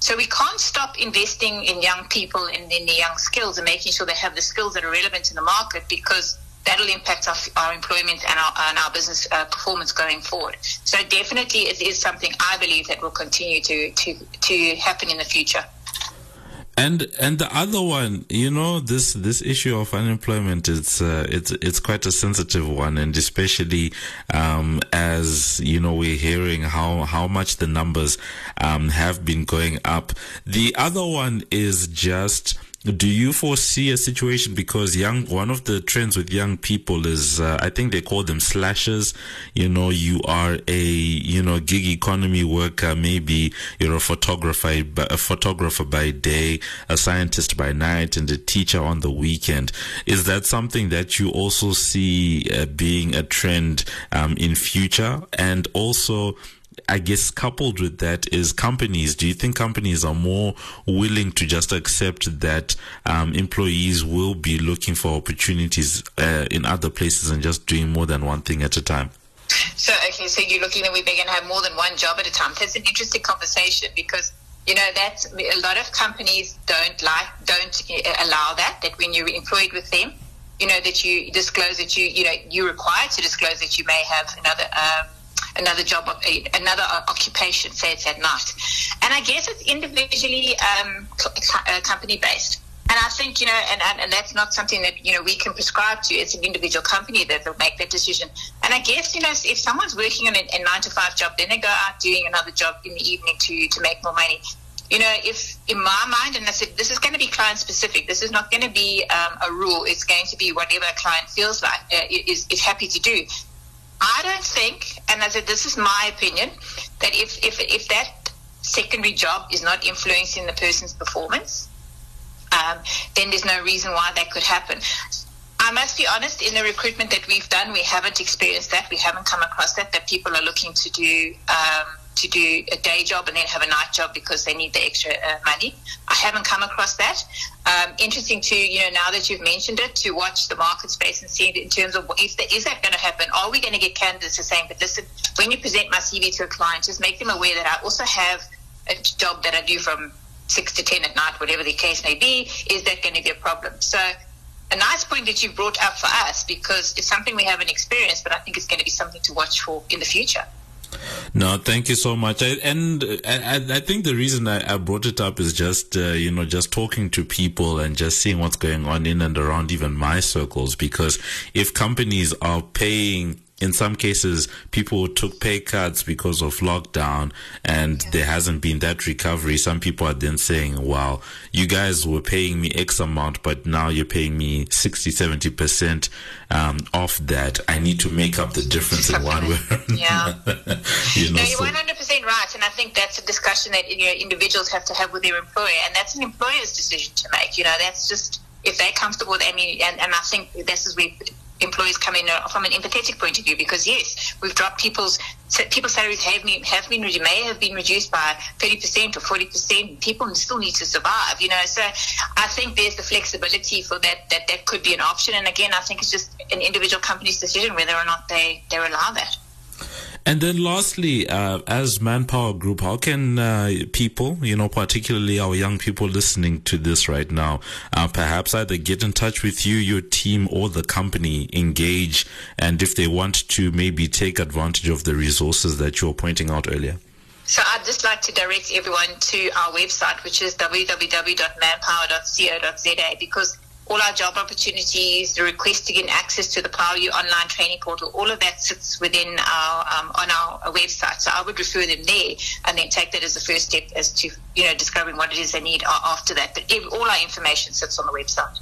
So we can't stop investing in young people and in the young skills and making sure they have the skills that are relevant in the market because that'll impact our, our employment and our, and our business uh, performance going forward. So definitely it is something I believe that will continue to, to, to happen in the future. And and the other one, you know, this this issue of unemployment, it's uh, it's it's quite a sensitive one, and especially um, as you know, we're hearing how how much the numbers um, have been going up. The other one is just do you foresee a situation because young one of the trends with young people is uh, I think they call them slashers. You know, you are a you know gig economy worker. Maybe you're a photographer, a photographer by day, a scientist by night, and a teacher on the weekend. Is that something that you also see uh, being a trend um, in future? And also I guess coupled with that is companies. Do you think companies are more willing to just accept that um, employees will be looking for opportunities uh, in other places and just doing more than one thing at a time? So, okay, so you're looking at they're going to have more than one job at a time. That's an interesting conversation because you know that a lot of companies don't like don't uh, allow that. That when you're employed with them, you know that you disclose that you you know you're required to disclose that you may have another. Um, another job, another occupation, say it's at night. And I guess it's individually um, uh, company based. And I think, you know, and, and, and, that's not something that, you know, we can prescribe to. It's an individual company that will make that decision. And I guess, you know, if someone's working on a, a nine to five job, then they go out doing another job in the evening to, to make more money. You know, if in my mind, and I said, this is going to be client specific. This is not going to be um, a rule. It's going to be whatever a client feels like, uh, is, is happy to do. I don't think, and I said, this is my opinion, that if, if, if that secondary job is not influencing the person's performance, um, then there's no reason why that could happen. I must be honest, in the recruitment that we've done, we haven't experienced that. We haven't come across that, that people are looking to do um, to do a day job and then have a night job because they need the extra uh, money. I haven't come across that. Um, interesting to, you know, now that you've mentioned it, to watch the market space and see in terms of if there, is that going to happen? Are we going to get candidates saying, but listen, when you present my CV to a client, just make them aware that I also have a job that I do from six to ten at night, whatever the case may be. Is that going to be a problem? So a nice point that you brought up for us because it's something we haven't experienced, but I think it's going to be something to watch for in the future. No, thank you so much. I, and I, I, think the reason I, I, brought it up is just, uh, you know, just talking to people and just seeing what's going on in and around even my circles. Because if companies are paying in some cases, people took pay cuts because of lockdown and yeah. there hasn't been that recovery. Some people are then saying, wow, you guys were paying me X amount, but now you're paying me 60, 70% um, off that. I need to make up the difference in one way. Yeah. (laughs) you know, no, you're so. 100% right. And I think that's a discussion that you know, individuals have to have with their employer. And that's an employer's decision to make. You know, that's just if they're comfortable with any, and, and I think this is where employees come in uh, from an empathetic point of view because yes, we've dropped people's people's salaries have been have been may have been reduced by thirty percent or forty percent. People still need to survive, you know. So I think there's the flexibility for that that that could be an option. And again, I think it's just an individual company's decision whether or not they they allow that. And then lastly, uh, as Manpower Group, how can uh, people, you know, particularly our young people listening to this right now, uh, perhaps either get in touch with you, your team, or the company, engage, and if they want to maybe take advantage of the resources that you were pointing out earlier? So I'd just like to direct everyone to our website, which is www.manpower.co.za, because all our job opportunities, the request to get access to the PowerU online training portal, all of that sits within our um, on our, our, website. So I would refer them there and then take that as the first step as to you know discovering what it is they need after that. But all our information sits on the website.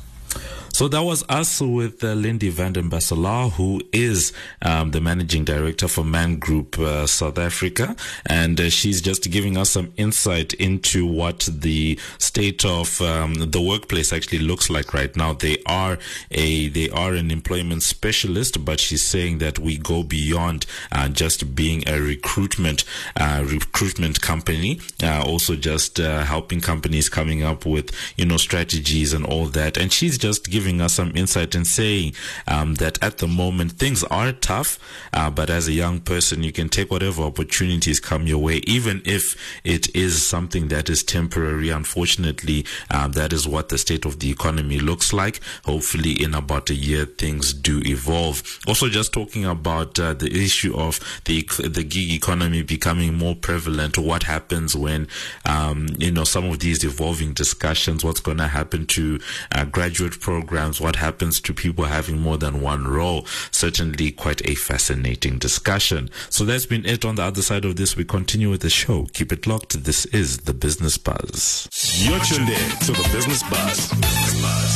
So that was us with uh, Lyndy Vanden Basselaar, who is um, the managing director for Man Group uh, South Africa, and uh, she's just giving us some insight into what the state of um, the workplace actually looks like right now. They are a they are an employment specialist, but she's saying that we go beyond uh, just being a recruitment uh, recruitment company, uh, also just helping companies coming up with you know strategies and all that. And she's just giving giving us some insight and saying um, that at the moment things are tough, uh, but as a young person, you can take whatever opportunities come your way, even if it is something that is temporary. Unfortunately, um, that is what the state of the economy looks like. Hopefully, in about a year, things do evolve. Also, just talking about uh, the issue of the the gig economy becoming more prevalent. What happens when um, you know some of these evolving discussions? What's going to happen to uh, graduate programs? Programs, what happens to people having more than one role. Certainly quite a fascinating discussion. So that's been it on the other side of this. We continue with the show. Keep it locked. This is the Business Buzz. You're tuned in to the Business Buzz.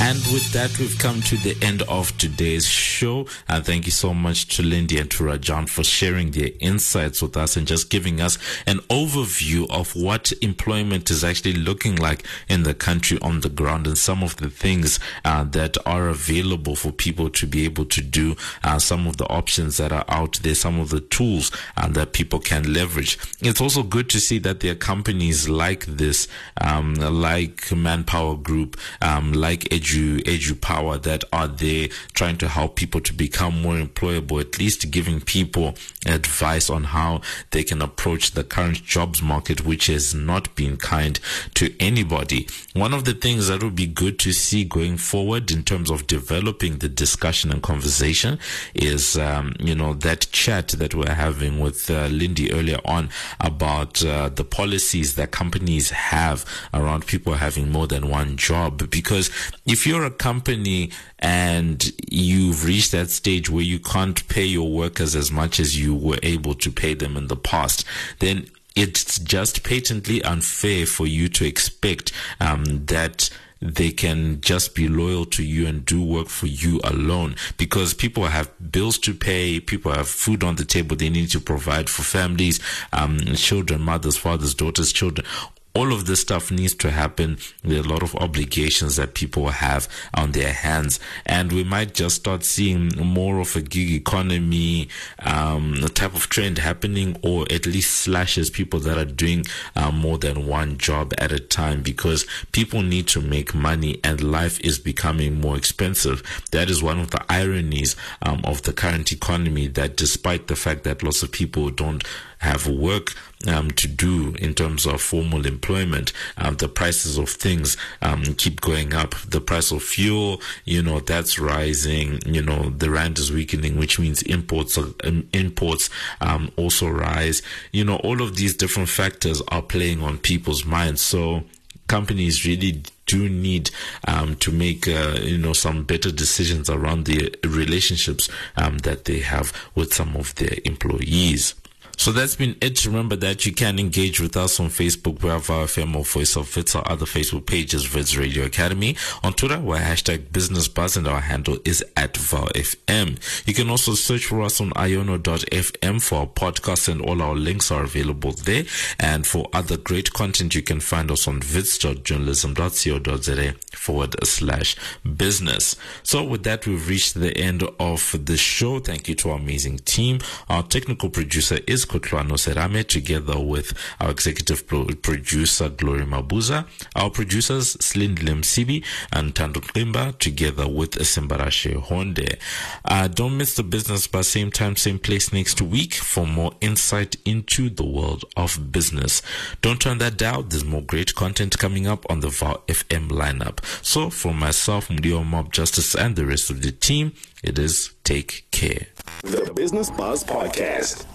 And with that, we've come to the end of today's show. And thank you so much to Lyndy and to Rajan for sharing their insights with us and just giving us an overview of what employment is actually looking like in the country on the ground and some of the things uh, that that are available for people to be able to do, uh, some of the options that are out there, some of the tools uh, that people can leverage. It's also good to see that there are companies like this, um, like Manpower Group, um, like Edu, Edu Power that are there trying to help people to become more employable, at least giving people advice on how they can approach the current jobs market, which has not been kind to anybody. One of the things that would be good to see going forward in terms of developing the discussion and conversation is, um, you know, that chat that we're having with uh, Lyndy earlier on about uh, the policies that companies have around people having more than one job. Because if you're a company and you've reached that stage where you can't pay your workers as much as you were able to pay them in the past, then it's just patently unfair for you to expect um, that they can just be loyal to you and do work for you alone. Because people have bills to pay, people have food on the table they need to provide for families, um, children, mothers, fathers, daughters, children all of this stuff needs to happen. There are a lot of obligations that people have on their hands, and we might just start seeing more of a gig economy um, type of trend happening, or at least slashes people that are doing uh, more than one job at a time because people need to make money and life is becoming more expensive. That is one of the ironies um, of the current economy. That despite the fact that lots of people don't have work um, to do in terms of formal employment. Um, the prices of things um, keep going up. The price of fuel, you know, that's rising. You know, the rand is weakening, which means imports um, imports um, also rise. You know, all of these different factors are playing on people's minds. So companies really do need um, to make uh, you know some better decisions around the relationships um, that they have with some of their employees. So that's been it. Remember that you can engage with us on Facebook. We have our FM or Voice of Wits, our other Facebook pages, Wits Radio Academy. On Twitter, we're hashtag Business Buzz and our handle is at VowFM. You can also search for us on iono.fm for our podcast and all our links are available there. And for other great content, you can find us on wits.journalism.co.za forward slash business. So with that, we've reached the end of the show. Thank you to our amazing team. Our technical producer is Kotlwano Serame together with our executive producer Glory Mabuza, our producers Slindle Msibi and Tando Qimba together with Simbarashe Honde. Uh, don't miss the business by same time, same place next week for more insight into the world of business. Don't turn that down. There's more great content coming up on the VOW FM lineup. So for myself, Mudiwa Mob Justice and the rest of the team, it is take care. The Business Buzz Podcast.